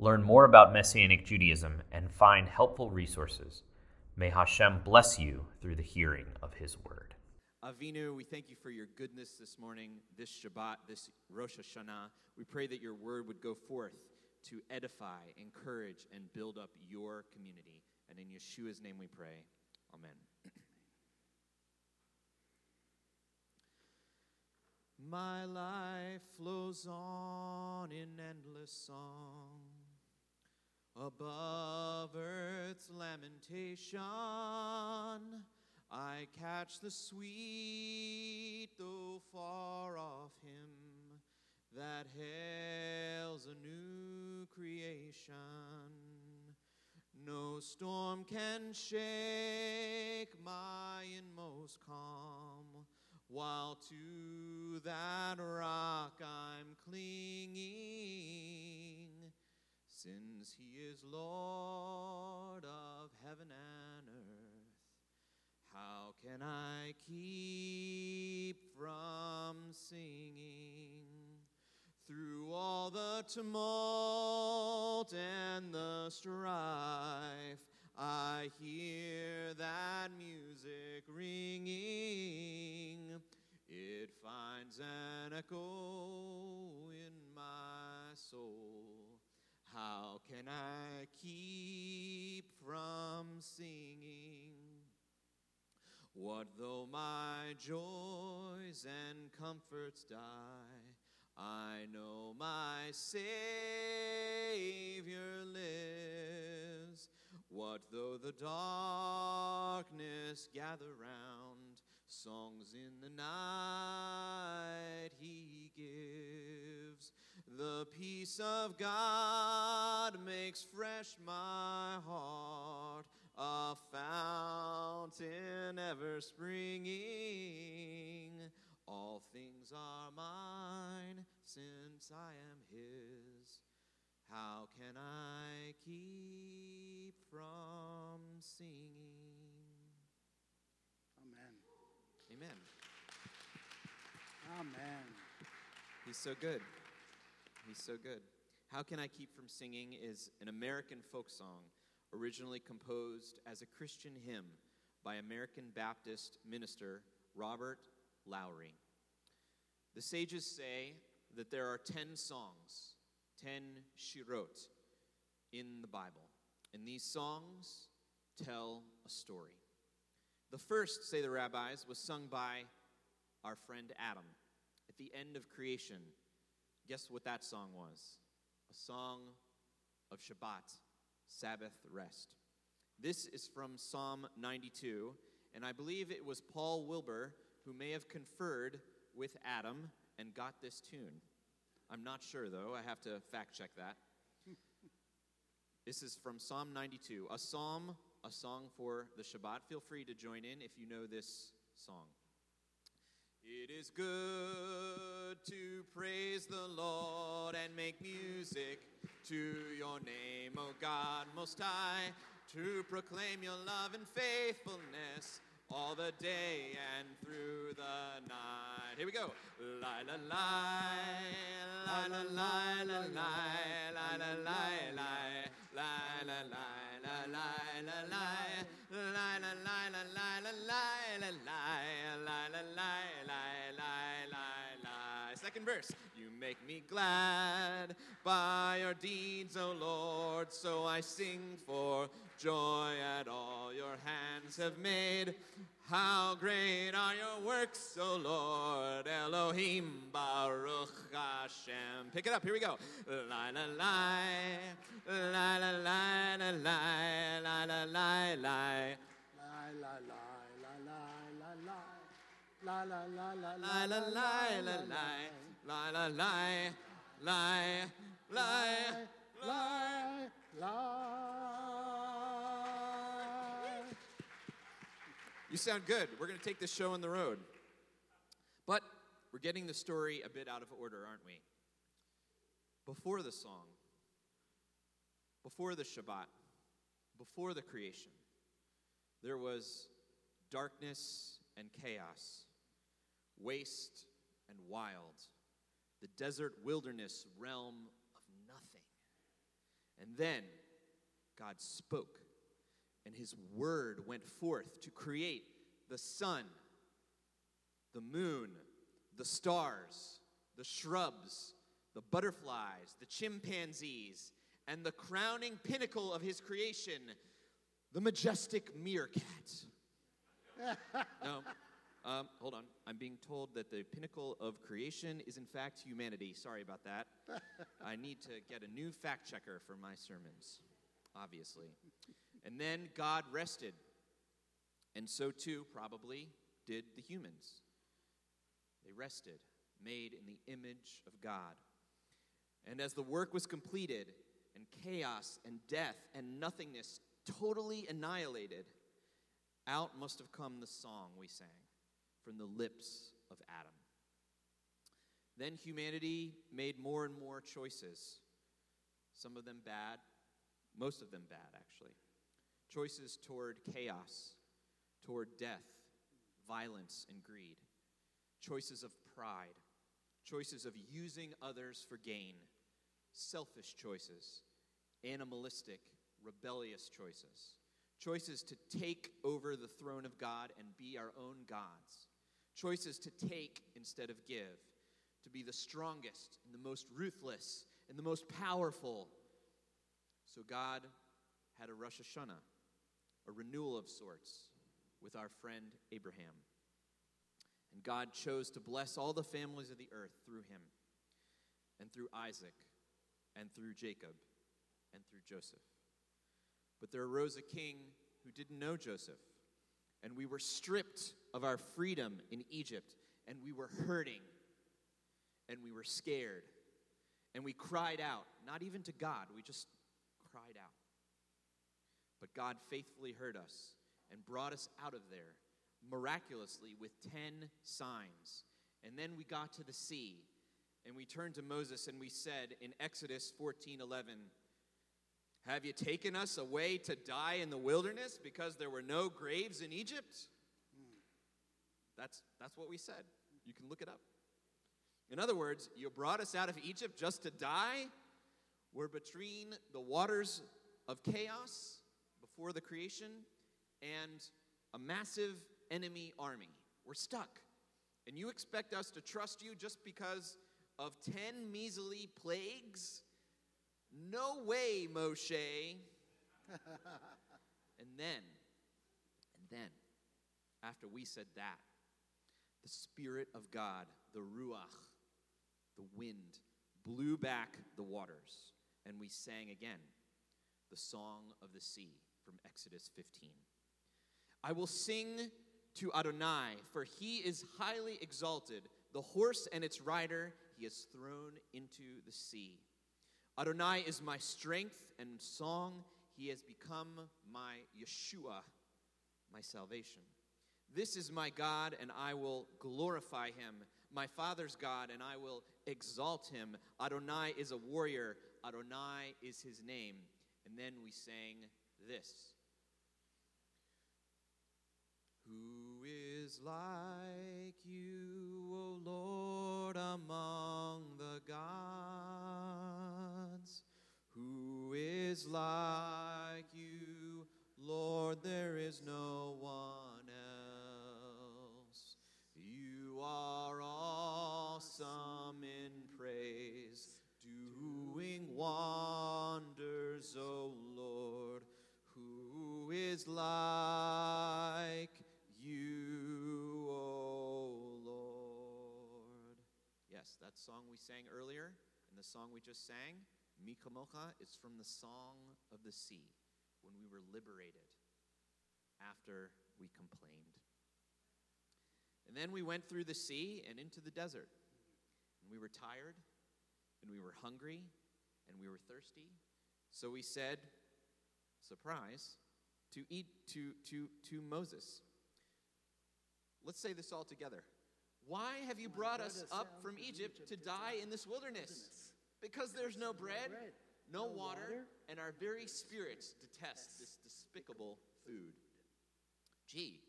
learn more about Messianic Judaism, and find helpful resources. May Hashem bless you through the hearing of His word. Avinu, we thank you for your goodness this morning, this Shabbat, this Rosh Hashanah. We pray that your word would go forth to edify, encourage, and build up your community. And in Yeshua's name we pray. Amen. My life flows on in endless song Above earth's lamentation, I catch the sweet, though far off hymn that hails a new creation. No storm can shake my inmost calm, while to that rock I'm clinging since he is Lord of heaven and earth, how can I keep from singing through all the tumult and the strife? I hear that music ringing. It finds an echo in my soul. How can I keep from singing? What though my joys and comforts die? I know my Savior lives. What though the darkness gather round? Songs in the night peace of God makes fresh my heart, a fountain ever springing. All things are mine since I am His. How can I keep from singing? Amen. Amen. Amen. He's so good. He's so good. How Can I Keep From Singing is an American folk song originally composed as a Christian hymn by American Baptist minister Robert Lowry. The sages say that there are 10 songs, 10 shirot in the Bible, and these songs tell a story. The first, say the rabbis, was sung by our friend Adam at the end of creation Guess what that song was? A song of Shabbat, Sabbath rest. This is from Psalm 92, and I believe it was Paul Wilbur who may have conferred with Adam and got this tune. I'm not sure, though. I have to fact check that. this is from Psalm 92, a psalm, a song for the Shabbat. Feel free to join in if you know this song. It is good to praise the Lord and make music to your name, O God Most High, to proclaim your love and faithfulness all the day and through the night. Here we go. La la la, la la la la la, la la la la, la la la la la la la, la la la la la la la la la la la second verse. You make me glad by your deeds, O Lord, so I sing for joy at all your hands have made. How great are your works, O Lord, Elohim Baruch Hashem. Pick it up, here we go. La la la, la la la la la la la la la. La la la la la la. La la la la la la la la la la la la la la la You sound good. We're going to take this show on the road. But we're getting the story a bit out of order, aren't we? Before the song, before the Shabbat, before the creation, there was darkness and chaos, waste and wild, the desert wilderness realm of nothing. And then God spoke, and his word went forth to create the sun, the moon, the stars, the shrubs, the butterflies, the chimpanzees, and the crowning pinnacle of his creation, the majestic meerkat. no, um, hold on. I'm being told that the pinnacle of creation is, in fact, humanity. Sorry about that. I need to get a new fact checker for my sermons, obviously. And then God rested. And so, too, probably, did the humans. They rested, made in the image of God. And as the work was completed, and chaos and death and nothingness totally annihilated, out must have come the song we sang from the lips of Adam. Then humanity made more and more choices, some of them bad, most of them bad, actually. Choices toward chaos, toward death, violence, and greed. Choices of pride, choices of using others for gain, selfish choices, animalistic, rebellious choices choices to take over the throne of God and be our own gods, choices to take instead of give, to be the strongest and the most ruthless and the most powerful. So God had a Rosh Hashanah, a renewal of sorts, with our friend Abraham. And God chose to bless all the families of the earth through him, and through Isaac, and through Jacob, and through Joseph. But there arose a king who didn't know Joseph, and we were stripped of our freedom in Egypt, and we were hurting, and we were scared, and we cried out, not even to God, we just cried out. But God faithfully heard us and brought us out of there miraculously with 10 signs. And then we got to the sea, and we turned to Moses and we said in Exodus 14 11, have you taken us away to die in the wilderness because there were no graves in Egypt? That's, that's what we said. You can look it up. In other words, you brought us out of Egypt just to die? We're between the waters of chaos before the creation and a massive enemy army. We're stuck. And you expect us to trust you just because of 10 measly plagues no way, Moshe. and then, and then, after we said that, the Spirit of God, the Ruach, the wind, blew back the waters, and we sang again the song of the sea from Exodus 15. I will sing to Adonai, for he is highly exalted. The horse and its rider he has thrown into the sea. Adonai is my strength and song. He has become my Yeshua, my salvation. This is my God, and I will glorify him. My Father's God, and I will exalt him. Adonai is a warrior. Adonai is his name. And then we sang this Who is like you, O Lord, among the gods? Who is like you, Lord? There is no one else. You are awesome in praise, doing wonders, O Lord. Is like you, O Lord? Yes, that song we sang earlier and the song we just sang, Mi Kamocha, is from the Song of the Sea when we were liberated after we complained. And then we went through the sea and into the desert. And we were tired, and we were hungry, and we were thirsty. So we said, surprise, to eat to, to, to Moses, Let's say this all together. Why have you brought us up from Egypt to die in this wilderness? Because there's no bread, no water, and our very spirits detest this despicable food. Gee,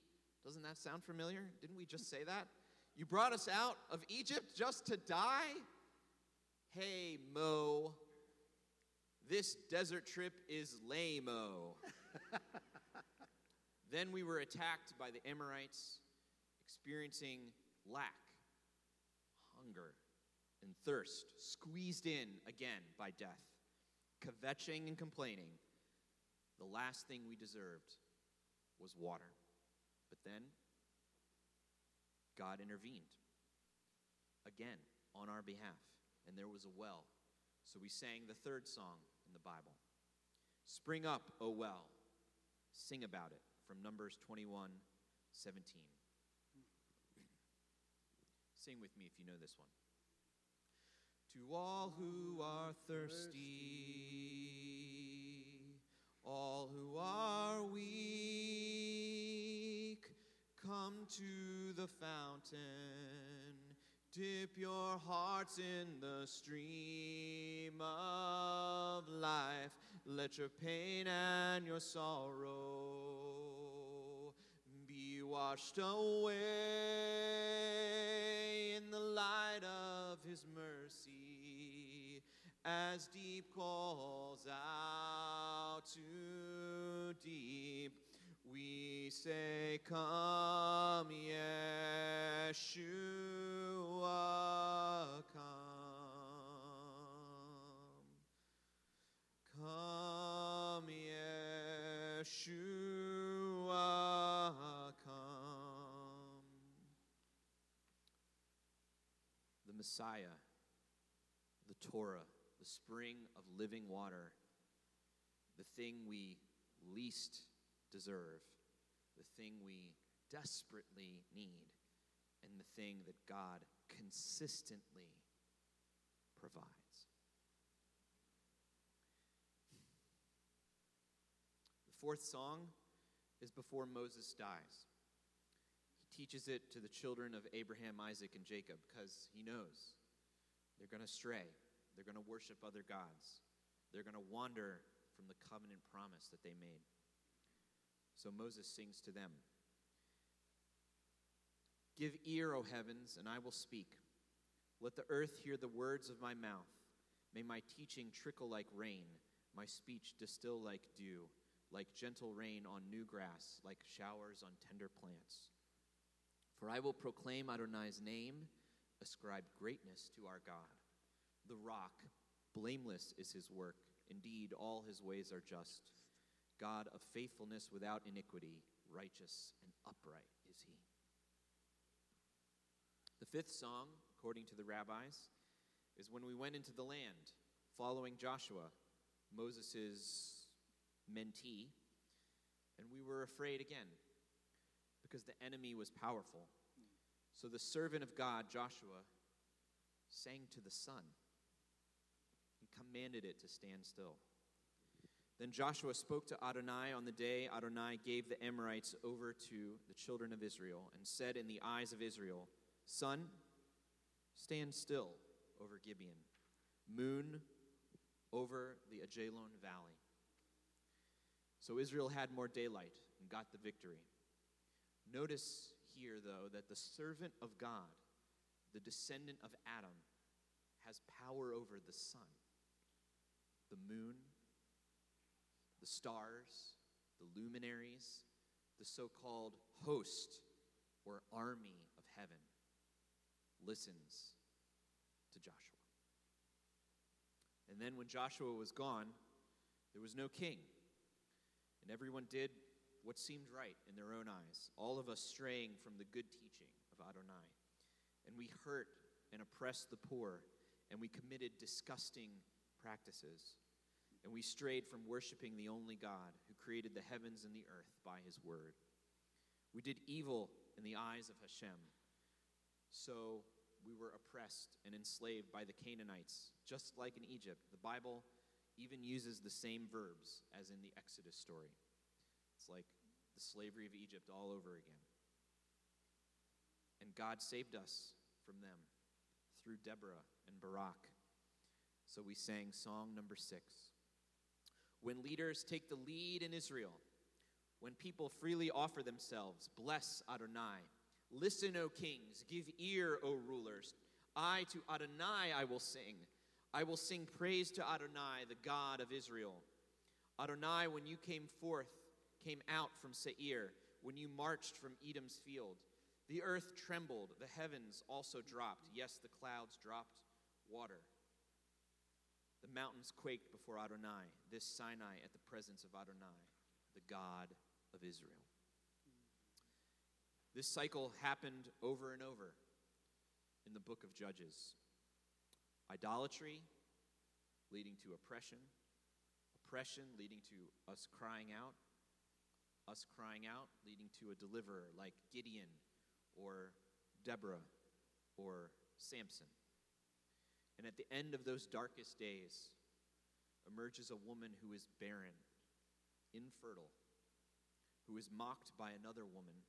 doesn't that sound familiar? Didn't we just say that? You brought us out of Egypt just to die? Hey, Mo, this desert trip is lame-o. then we were attacked by the Amorites, experiencing lack, hunger, and thirst, squeezed in again by death, kvetching and complaining. The last thing we deserved was water. But then God intervened again on our behalf, and there was a well. So we sang the third song in the Bible Spring up, O well. Sing about it from Numbers 21 17. Sing with me if you know this one. To all who are thirsty, all who are weak, come to the fountain. Dip your hearts in the stream of life. Let your pain and your sorrow washed away in the light of his mercy as deep calls out to deep. We say, Come, Yeshua, come. Come, Yeshua, Messiah, the Torah, the spring of living water, the thing we least deserve, the thing we desperately need, and the thing that God consistently provides. The fourth song is before Moses dies. He teaches it to the children of Abraham, Isaac, and Jacob because he knows they're going to stray. They're going to worship other gods. They're going to wander from the covenant promise that they made. So Moses sings to them Give ear, O heavens, and I will speak. Let the earth hear the words of my mouth. May my teaching trickle like rain, my speech distill like dew, like gentle rain on new grass, like showers on tender plants. For I will proclaim Adonai's name, ascribe greatness to our God. The rock, blameless is his work. Indeed, all his ways are just. God of faithfulness without iniquity, righteous and upright is he. The fifth song, according to the rabbis, is when we went into the land following Joshua, Moses' mentee, and we were afraid again because the enemy was powerful. So the servant of God, Joshua, sang to the sun. He commanded it to stand still. Then Joshua spoke to Adonai on the day Adonai gave the Amorites over to the children of Israel and said in the eyes of Israel, Sun, stand still over Gibeon, moon over the Ajalon valley. So Israel had more daylight and got the victory. Notice here, though, that the servant of God, the descendant of Adam, has power over the sun, the moon, the stars, the luminaries, the so called host or army of heaven listens to Joshua. And then when Joshua was gone, there was no king. And everyone did what seemed right in their own eyes, all of us straying from the good teaching of Adonai. And we hurt and oppressed the poor, and we committed disgusting practices. And we strayed from worshiping the only God who created the heavens and the earth by his word. We did evil in the eyes of Hashem. So we were oppressed and enslaved by the Canaanites, just like in Egypt. The Bible even uses the same verbs as in the Exodus story. It's like the slavery of Egypt all over again. And God saved us from them through Deborah and Barak. So we sang song number six. When leaders take the lead in Israel, when people freely offer themselves, bless Adonai. Listen, O kings, give ear, O rulers. I to Adonai I will sing. I will sing praise to Adonai, the God of Israel. Adonai, when you came forth, came out from Seir, when you marched from Edom's field, the earth trembled, the heavens also dropped. Yes, the clouds dropped water. The mountains quaked before Adonai, this Sinai at the presence of Adonai, the God of Israel. This cycle happened over and over in the book of Judges idolatry leading to oppression, oppression leading to us crying out, us crying out leading to a deliverer like Gideon or Deborah or Samson. And at the end of those darkest days emerges a woman who is barren, infertile, who is mocked by another woman,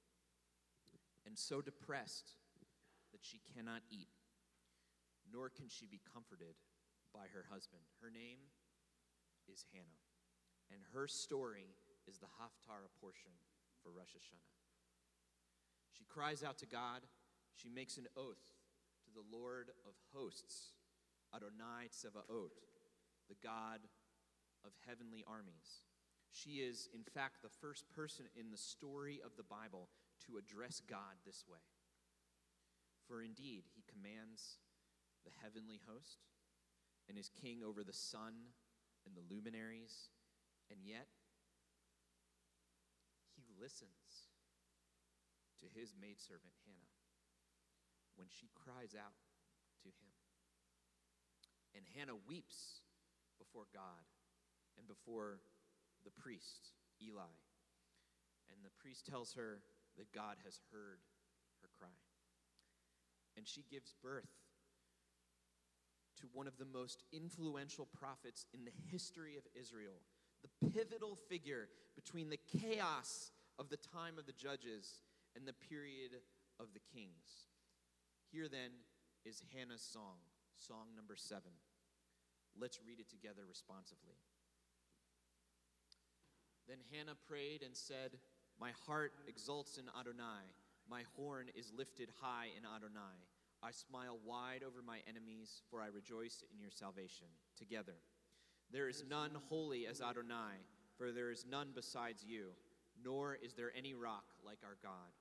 and so depressed that she cannot eat, nor can she be comforted by her husband. Her name is Hannah, and her story is the Haftarah portion for Rosh Hashanah. She cries out to God. She makes an oath to the Lord of hosts, Adonai Tsevaot, the God of heavenly armies. She is, in fact, the first person in the story of the Bible to address God this way. For indeed, he commands the heavenly host and is king over the sun and the luminaries, and yet listens to his maidservant Hannah when she cries out to him. And Hannah weeps before God and before the priest, Eli. And the priest tells her that God has heard her cry. And she gives birth to one of the most influential prophets in the history of Israel, the pivotal figure between the chaos of the time of the judges and the period of the kings. Here then is Hannah's song, song number seven. Let's read it together responsively. Then Hannah prayed and said, My heart exults in Adonai. My horn is lifted high in Adonai. I smile wide over my enemies, for I rejoice in your salvation. Together. There is none holy as Adonai, for there is none besides you, nor is there any rock like our God.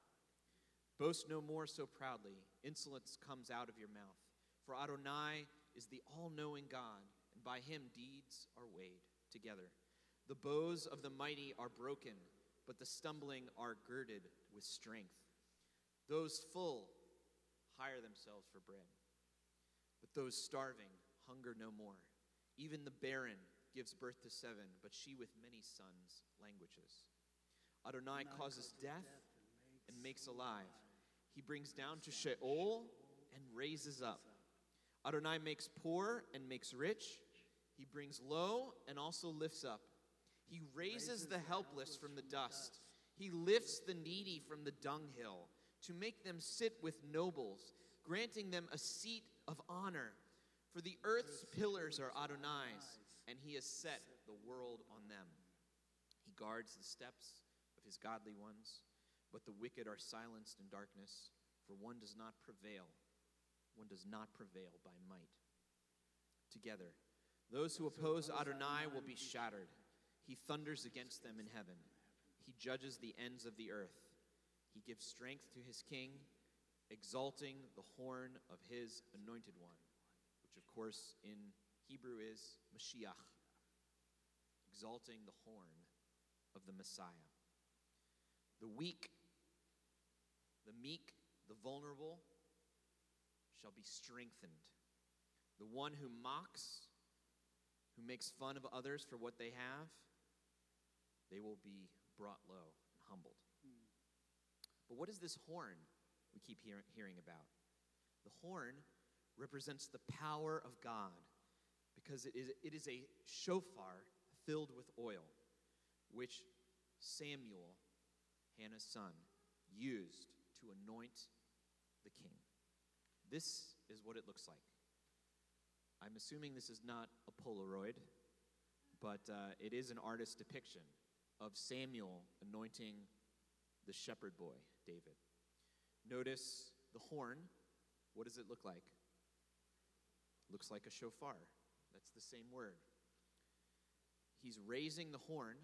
Boast no more so proudly. Insolence comes out of your mouth. For Adonai is the all knowing God, and by him deeds are weighed together. The bows of the mighty are broken, but the stumbling are girded with strength. Those full hire themselves for bread, but those starving hunger no more. Even the barren gives birth to seven, but she with many sons languishes. Adonai causes death and makes alive. He brings down to Sheol and raises up. Adonai makes poor and makes rich. He brings low and also lifts up. He raises the helpless from the dust. He lifts the needy from the dunghill to make them sit with nobles, granting them a seat of honor. For the earth's pillars are Adonai's, and he has set the world on them. He guards the steps of his godly ones, but the wicked are silenced in darkness, for one does not prevail. One does not prevail by might. Together, those who oppose Adonai will be shattered. He thunders against them in heaven. He judges the ends of the earth. He gives strength to his king, exalting the horn of his anointed one, which, of course, in Hebrew is Mashiach, exalting the horn of the Messiah. The weak, the meek, the vulnerable shall be strengthened. The one who mocks, who makes fun of others for what they have, they will be brought low and humbled. Hmm. But what is this horn we keep hear- hearing about? The horn represents the power of God because it is, it is a shofar filled with oil, which Samuel, Hannah's son, used to anoint the king. This is what it looks like. I'm assuming this is not a Polaroid, but uh, it is an artist's depiction of Samuel anointing the shepherd boy, David. Notice the horn. What does it look like? Looks like a shofar. That's the same word. He's raising the horn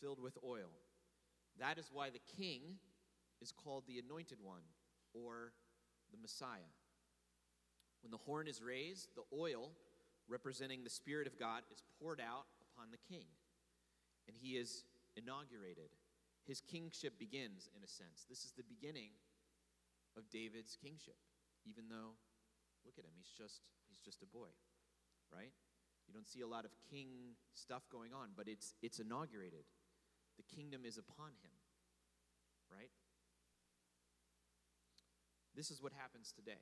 filled with oil. That is why the king is called the anointed one or the Messiah. When the horn is raised, the oil representing the Spirit of God is poured out upon the king, and he is inaugurated. His kingship begins, in a sense. This is the beginning of David's kingship, even though, look at him, he's just, he's just a boy, right? You don't see a lot of king stuff going on, but it's, it's inaugurated. The kingdom is upon him, right? This is what happens today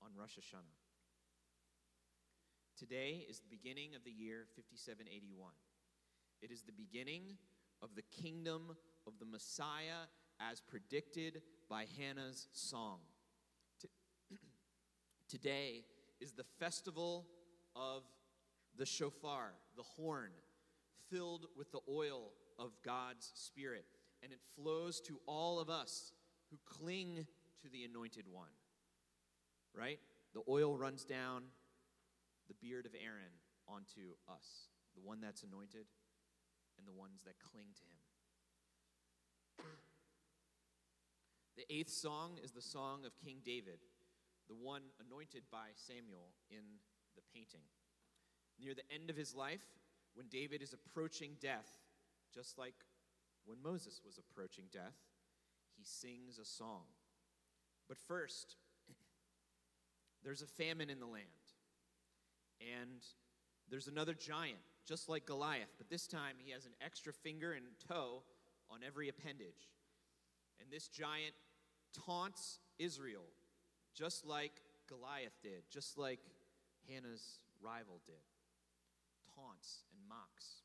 on Rosh Hashanah. Today is the beginning of the year 5781. It is the beginning of the kingdom of the Messiah as predicted by Hannah's song. Today is the festival of the shofar, the horn, filled with the oil of God's Spirit. And it flows to all of us who cling to the anointed one. Right? The oil runs down the beard of Aaron onto us, the one that's anointed and the ones that cling to him. The eighth song is the song of King David, the one anointed by Samuel in the painting. Near the end of his life, when David is approaching death, just like when Moses was approaching death, he sings a song. But first, there's a famine in the land. And there's another giant, just like Goliath, but this time he has an extra finger and toe on every appendage. And this giant taunts Israel, just like Goliath did, just like Hannah's rival did. Taunts and mocks.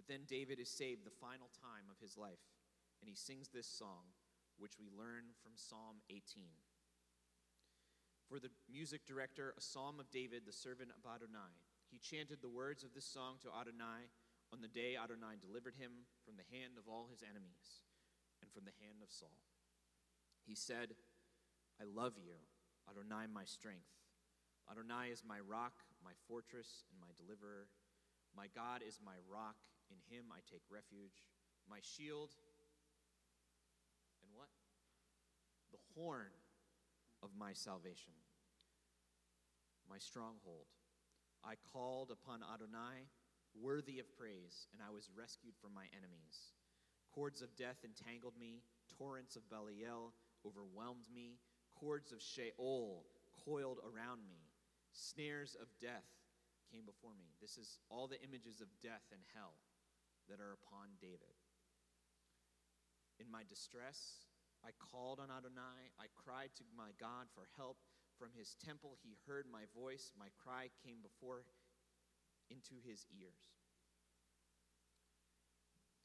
But then David is saved the final time of his life, and he sings this song, which we learn from Psalm 18. For the music director, a psalm of David, the servant of Adonai. He chanted the words of this song to Adonai on the day Adonai delivered him from the hand of all his enemies and from the hand of Saul. He said, I love you, Adonai, my strength. Adonai is my rock, my fortress, and my deliverer. My God is my rock. In him I take refuge. My shield, and what? The horn of my salvation, my stronghold. I called upon Adonai, worthy of praise, and I was rescued from my enemies. Cords of death entangled me, torrents of Belial overwhelmed me, cords of Sheol coiled around me, snares of death came before me. This is all the images of death and hell that are upon David. In my distress, I called on Adonai. I cried to my God for help. From his temple, he heard my voice. My cry came before into his ears.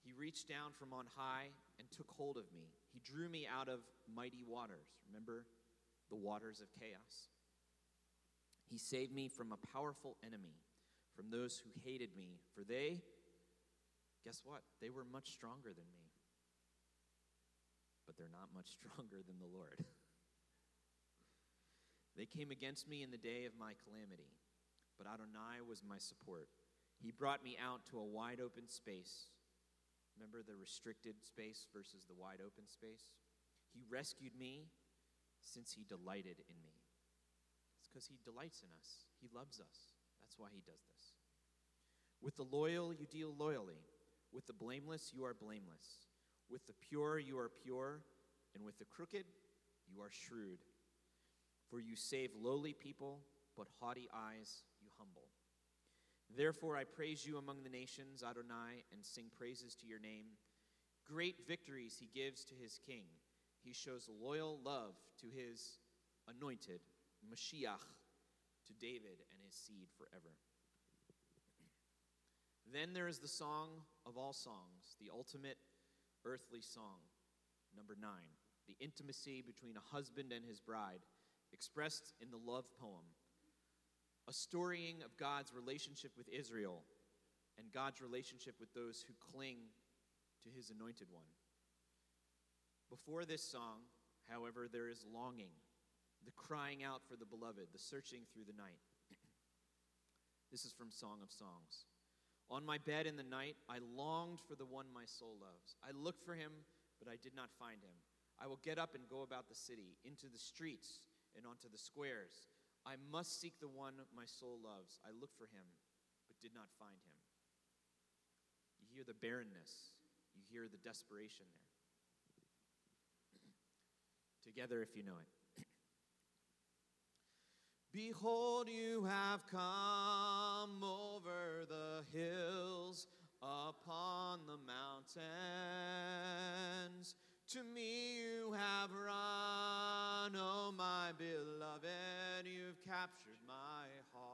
He reached down from on high and took hold of me. He drew me out of mighty waters. Remember the waters of chaos? He saved me from a powerful enemy, from those who hated me, for they, guess what? They were much stronger than me but they're not much stronger than the Lord. they came against me in the day of my calamity, but Adonai was my support. He brought me out to a wide open space. Remember the restricted space versus the wide open space? He rescued me since he delighted in me. It's because he delights in us, he loves us. That's why he does this. With the loyal, you deal loyally. With the blameless, you are blameless. With the pure you are pure, and with the crooked you are shrewd. For you save lowly people, but haughty eyes you humble. Therefore I praise you among the nations, Adonai, and sing praises to your name. Great victories he gives to his king. He shows loyal love to his anointed, Mashiach, to David and his seed forever. Then there is the song of all songs, the ultimate earthly song. Number nine the intimacy between a husband and his bride, expressed in the love poem, a storying of God's relationship with Israel and God's relationship with those who cling to his anointed one. Before this song, however, there is longing, the crying out for the beloved, the searching through the night. this is from Song of Songs. On my bed in the night, I longed for the one my soul loves. I looked for him, but I did not find him. I will get up and go about the city, into the streets, and onto the squares. I must seek the one my soul loves. I looked for him, but did not find him. You hear the barrenness, you hear the desperation there. Together, if you know it. Behold, you have come over the hills, upon the mountains. To me you have run, oh my beloved, you've captured my heart.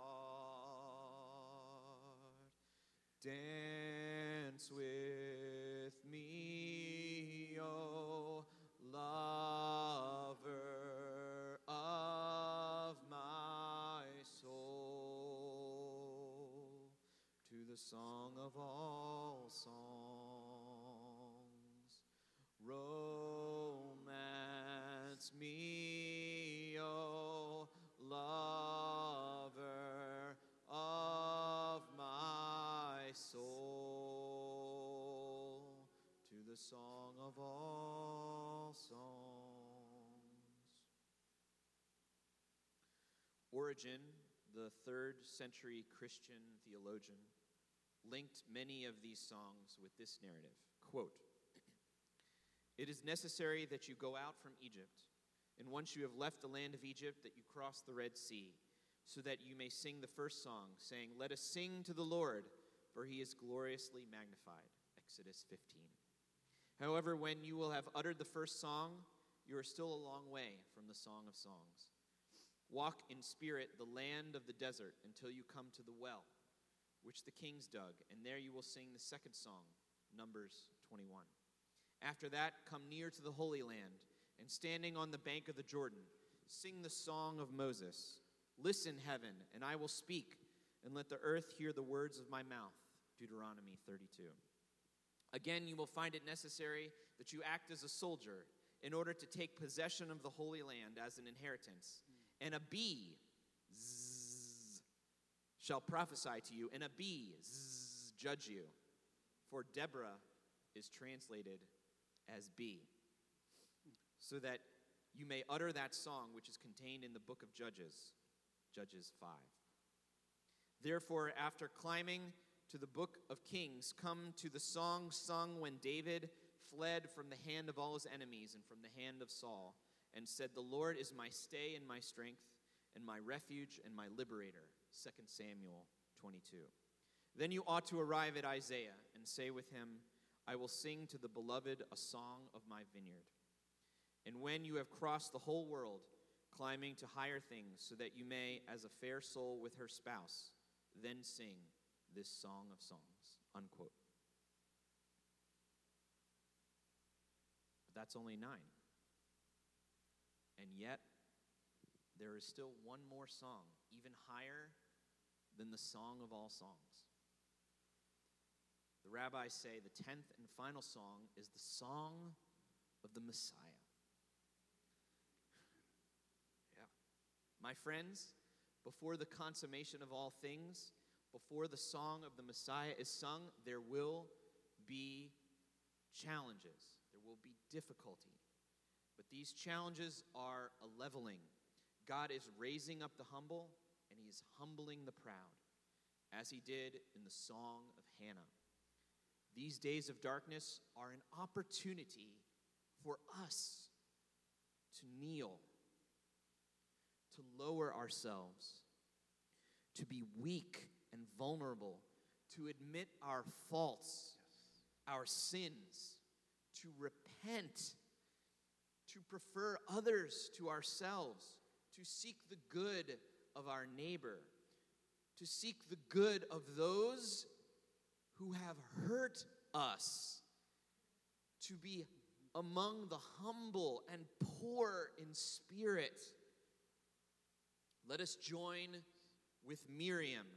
Dance with me, oh lover song of all songs. Romance me, O lover of my soul, to the song of all songs. Origen, the third century Christian theologian, linked many of these songs with this narrative. Quote, it is necessary that you go out from Egypt, and once you have left the land of Egypt, that you cross the Red Sea, so that you may sing the first song, saying, Let us sing to the Lord, for he is gloriously magnified. Exodus 15. However, when you will have uttered the first song, you are still a long way from the Song of Songs. Walk in spirit the land of the desert until you come to the well, which the kings dug, and there you will sing the second song, Numbers 21. After that, come near to the Holy Land, and standing on the bank of the Jordan, sing the song of Moses. Listen, heaven, and I will speak, and let the earth hear the words of my mouth. Deuteronomy 32. Again, you will find it necessary that you act as a soldier in order to take possession of the Holy Land as an inheritance. And a bee shall prophesy to you, and a bee zzz, judge you. For Deborah is translated as bee, so that you may utter that song which is contained in the book of Judges, Judges 5. Therefore, after climbing to the book of Kings, come to the song sung when David fled from the hand of all his enemies and from the hand of Saul, and said, The Lord is my stay and my strength, and my refuge and my liberator. 2 Samuel 22. Then you ought to arrive at Isaiah and say with him, I will sing to the beloved a song of my vineyard. And when you have crossed the whole world, climbing to higher things, so that you may, as a fair soul with her spouse, then sing this song of songs. Unquote. But that's only nine. And yet, there is still one more song, even higher than the song of all songs. The rabbis say the tenth and final song is the song of the Messiah. Yeah. My friends, before the consummation of all things, before the song of the Messiah is sung, there will be challenges, there will be difficulty. But these challenges are a leveling. God is raising up the humble, is humbling the proud, as He did in the song of Hannah. These days of darkness are an opportunity for us to kneel, to lower ourselves, to be weak and vulnerable, to admit our faults, our sins, to repent, to prefer others to ourselves, to seek the good of our neighbor, to seek the good of those who have hurt us, to be among the humble and poor in spirit. Let us join with Miriam,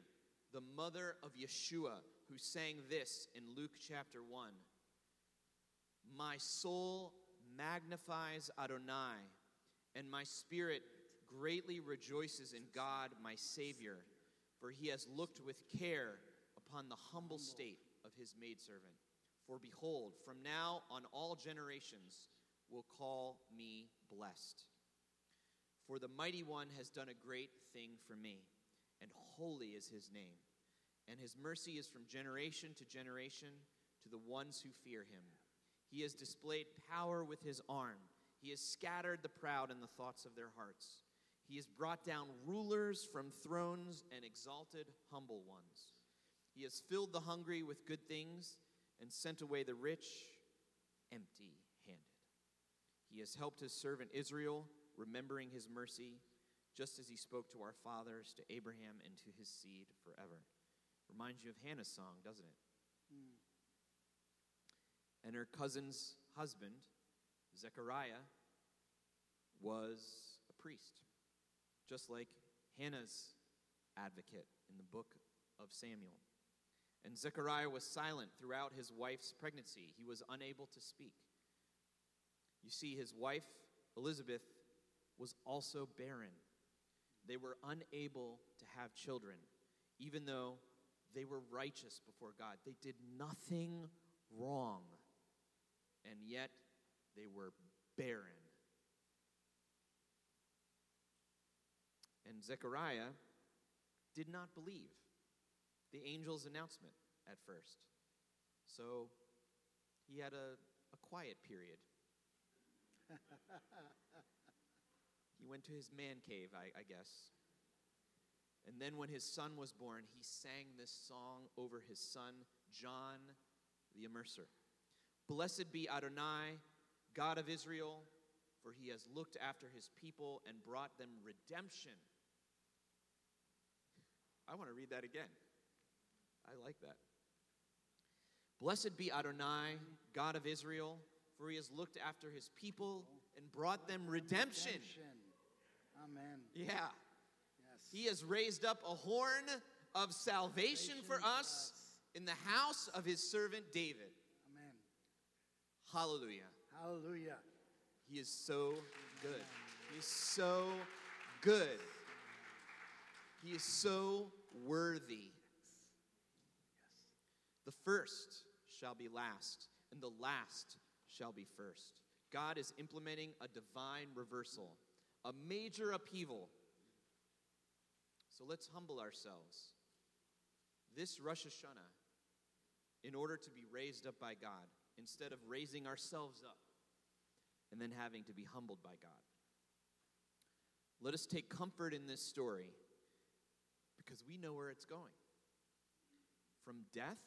the mother of Yeshua, who sang this in Luke chapter 1 My soul magnifies Adonai, and my spirit greatly rejoices in God, my Savior, for he has looked with care upon the humble state of his maidservant. For behold, from now on all generations will call me blessed. For the mighty one has done a great thing for me, and holy is his name. And his mercy is from generation to generation to the ones who fear him. He has displayed power with his arm. He has scattered the proud in the thoughts of their hearts. He has brought down rulers from thrones and exalted humble ones. He has filled the hungry with good things and sent away the rich empty handed. He has helped his servant Israel, remembering his mercy, just as he spoke to our fathers, to Abraham, and to his seed forever. Reminds you of Hannah's song, doesn't it? Hmm. And her cousin's husband, Zechariah, was a priest, just like Hannah's advocate in the book of Samuel. And Zechariah was silent throughout his wife's pregnancy. He was unable to speak. You see, his wife, Elizabeth, was also barren. They were unable to have children, even though they were righteous before God. They did nothing wrong, and yet they were barren. And Zechariah did not believe the angel's announcement at first. So he had a, a quiet period. he went to his man cave, I, I guess. And then when his son was born, he sang this song over his son, John the Immerser. Blessed be Adonai, God of Israel, for he has looked after his people and brought them redemption. I want to read that again. I like that. Blessed be Adonai, God of Israel, for he has looked after his people and brought them redemption. Amen. Yeah. Yes. He has raised up a horn of salvation for us in the house of his servant David. Amen. Hallelujah. Hallelujah. He is so good. He's so good. He is so worthy. The first shall be last, and the last shall be first. God is implementing a divine reversal, a major upheaval. So let's humble ourselves. This Rosh Hashanah, in order to be raised up by God, instead of raising ourselves up and then having to be humbled by God. Let us take comfort in this story because we know where it's going. From death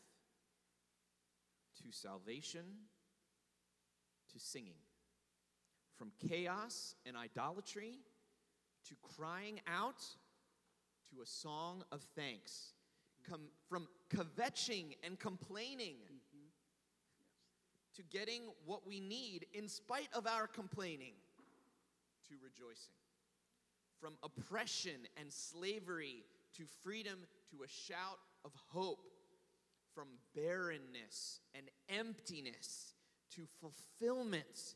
to salvation to singing. From chaos and idolatry to crying out to a song of thanks. Come, from kvetching and complaining mm-hmm. to getting what we need in spite of our complaining to rejoicing. From oppression and slavery to freedom to a shout of hope. From barrenness and emptiness to fulfillment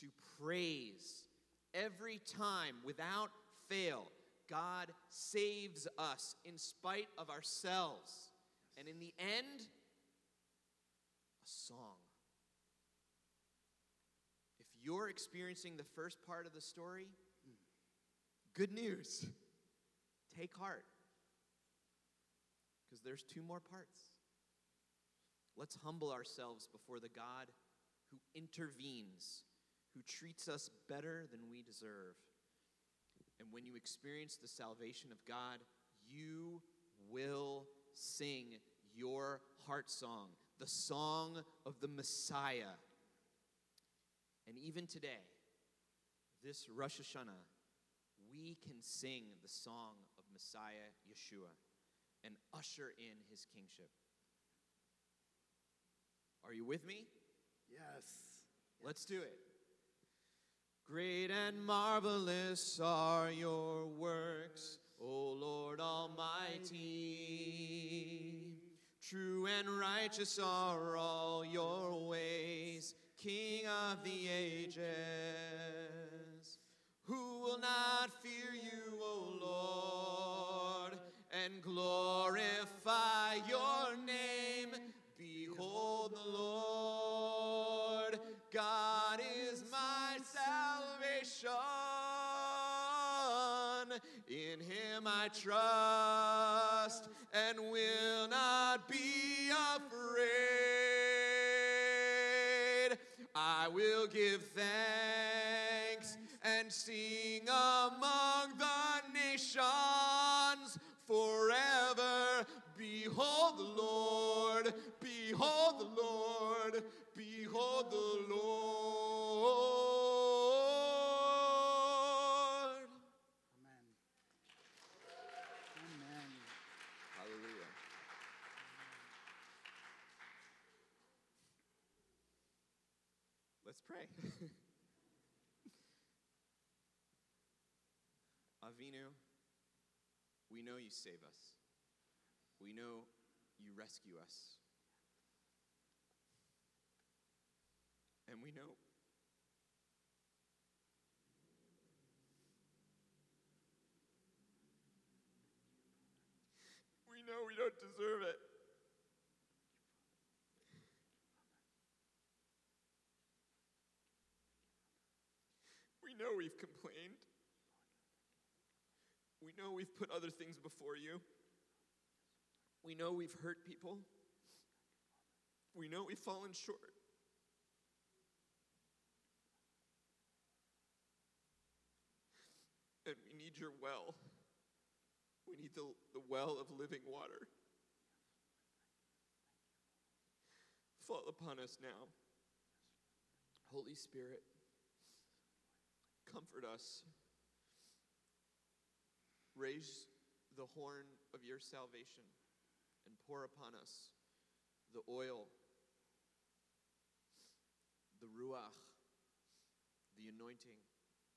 to praise. Every time, without fail, God saves us in spite of ourselves. And in the end, a song. If you're experiencing the first part of the story, hmm. good news. Take heart. Because there's two more parts. Let's humble ourselves before the God who intervenes, who treats us better than we deserve. And when you experience the salvation of God, you will sing your heart song, the song of the Messiah. And even today, this Rosh Hashanah, we can sing the song of Messiah Yeshua and usher in his kingship. Are you with me? Yes. Let's do it. Great and marvelous are your works, O Lord Almighty. True and righteous are all your ways, King of the ages. Who will not fear you, O Lord, and glorify your name? Behold, the Lord God is my salvation. In him I trust and will not be afraid. I will give thanks and sing among the nations forever. Behold the Lord, behold the Lord, behold the Lord. Amen. Amen. Hallelujah. Let's pray. Avinu, we know you save us. We know you rescue us. And we know we know we don't deserve it. We know we've complained. We know we've put other things before you. We know we've hurt people. We know we've fallen short. And we need your well. We need the, the well of living water. Fall upon us now. Holy Spirit, comfort us. Raise the horn of your salvation and pour upon us the oil, the ruach, the anointing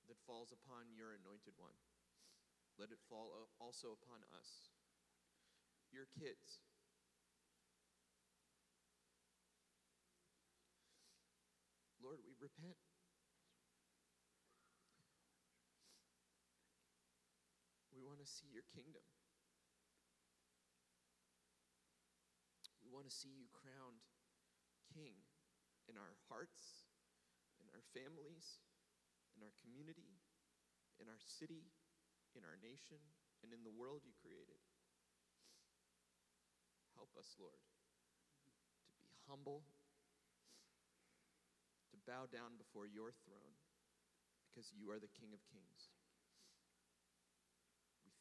that falls upon your anointed one. Let it fall also upon us, your kids. Lord, we repent. We want to see your kingdom. We want to see you crowned king in our hearts, in our families, in our community, in our city, in our nation, and in the world you created. Help us, Lord, to be humble, to bow down before your throne, because you are the King of Kings.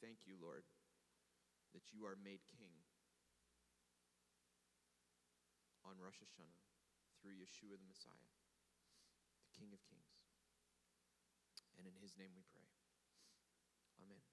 Thank you, Lord, that you are made king on Rosh Hashanah through Yeshua the Messiah, the King of Kings. And in his name we pray. Amen.